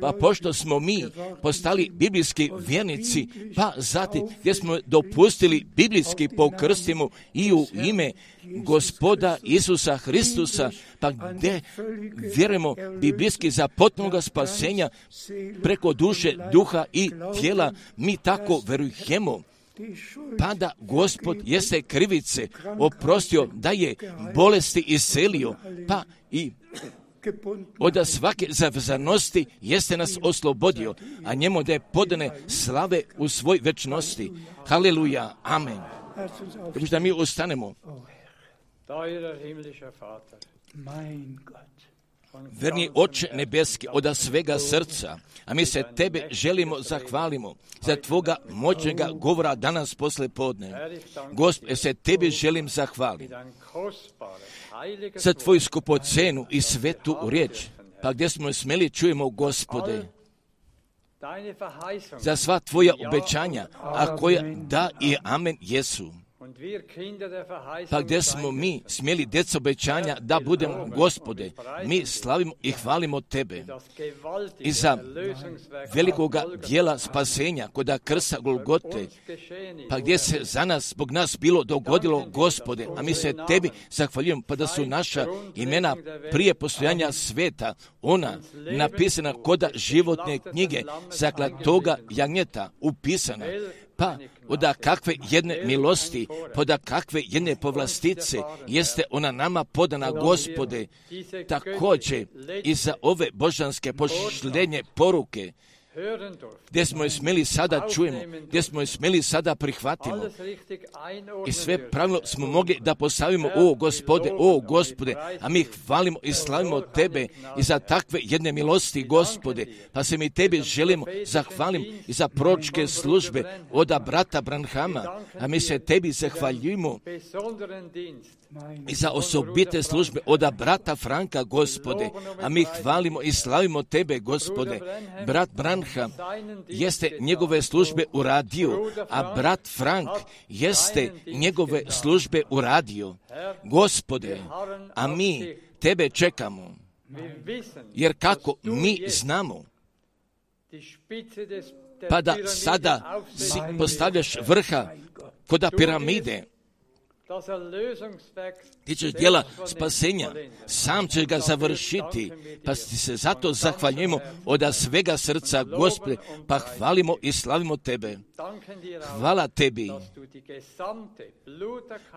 pa pošto smo mi postali biblijski vjernici, pa zatim gdje smo dopustili biblijski pokrstimo i u ime gospoda Isusa Hristusa, pa gdje vjerujemo biblijski za potpunoga spasenja preko duše, duha i tijela, mi tako verujemo pa da gospod jeste krivice oprostio, da je bolesti iselio, pa i od svake zavzanosti jeste nas oslobodio, a njemu da je podane slave u svoj večnosti. Haleluja, amen. Da mi ustanemo. Verni oče nebeski, od svega srca, a mi se tebe želimo zahvalimo za tvoga moćnega govora danas posle podne. Gospod, se tebi želim zahvaliti za tvoju skupocenu i svetu riječ, pa gdje smo smeli čujemo gospode, za sva tvoja obećanja, a koja da i amen jesu. Pa gdje smo mi smjeli djeca obećanja da budemo gospode, mi slavimo i hvalimo tebe. i za velikoga dijela spasenja koda krsa Golgote, pa gdje se za nas, zbog nas bilo dogodilo gospode, a mi se tebi zahvaljujemo, pa da su naša imena prije postojanja sveta, ona napisana koda životne knjige, zakla toga jagnjeta upisana, pa oda kakve jedne milosti, poda kakve jedne povlastice jeste ona nama podana gospode, također i za ove božanske pošljenje poruke, gdje smo je smjeli sada čujemo, gdje smo je smjeli sada prihvatimo. I sve pravilno smo mogli da postavimo, o gospode, o gospode, a mi hvalimo i slavimo tebe i za takve jedne milosti, gospode, pa se mi tebi želimo zahvalim i za pročke službe od brata Branhama, a mi se tebi zahvaljujemo. i za osobite službe od brata Franka, gospode, a mi hvalimo i slavimo tebe, gospode. Brat Branham Franka jeste njegove službe uradio, a brat Frank jeste njegove službe uradio. Gospode, a mi tebe čekamo. Jer kako mi znamo, pa da sada si postavljaš vrha kod piramide, ti ćeš djela spasenja, sam ćeš ga završiti, pa ti se zato zahvaljujemo od svega srca, Gospode, pa hvalimo i slavimo Tebe. Hvala Tebi,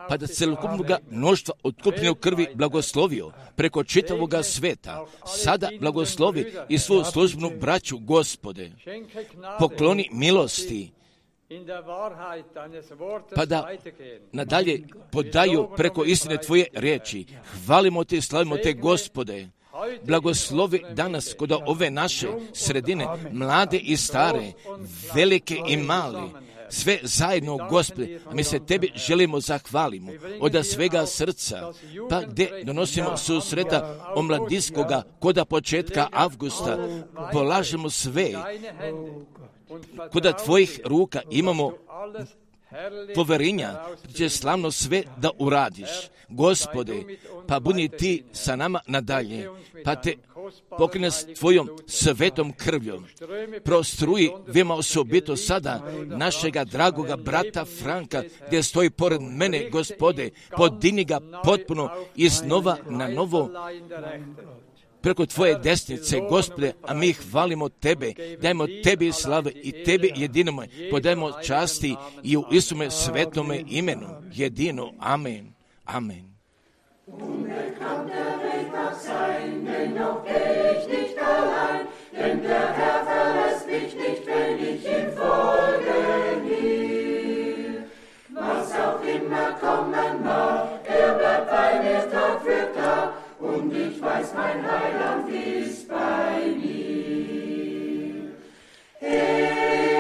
pa da celokupnoga mnoštva otkupljenog krvi blagoslovio preko čitavoga sveta. Sada blagoslovi i svu službenu braću, Gospode. Pokloni milosti, pa da nadalje podaju preko istine Tvoje riječi. Hvalimo Te i slavimo Te, Gospode. Blagoslovi danas kod ove naše sredine, mlade i stare, velike i mali, sve zajedno, Gospode, a mi se Tebi želimo zahvalimo od svega srca, pa gdje donosimo susreta omladinskoga koda početka avgusta, polažemo sve kod tvojih ruka imamo poverenja, će slavno sve da uradiš. Gospode, pa budi ti sa nama nadalje, pa te pokrene s tvojom svetom krvljom. Prostruji veoma osobito sada našega dragoga brata Franka, gdje stoji pored mene, gospode, podini ga potpuno iznova na novo preko Tvoje desnice, Gospode, a mi hvalimo Tebe, dajmo Tebi slave i Tebi jedinome, podajmo časti i u Isume svetome imenu, jedino, amen, amen. Unbekannt der Weg mag sein, dennoch geh ich nicht allein, denn der Herr verlässt mich nicht, wenn ich ihm folge nie. Was auch immer kommen mag, er bleibt bei mir Tag für Tag, und ich weiß, mein Heiland ist bei mir. Er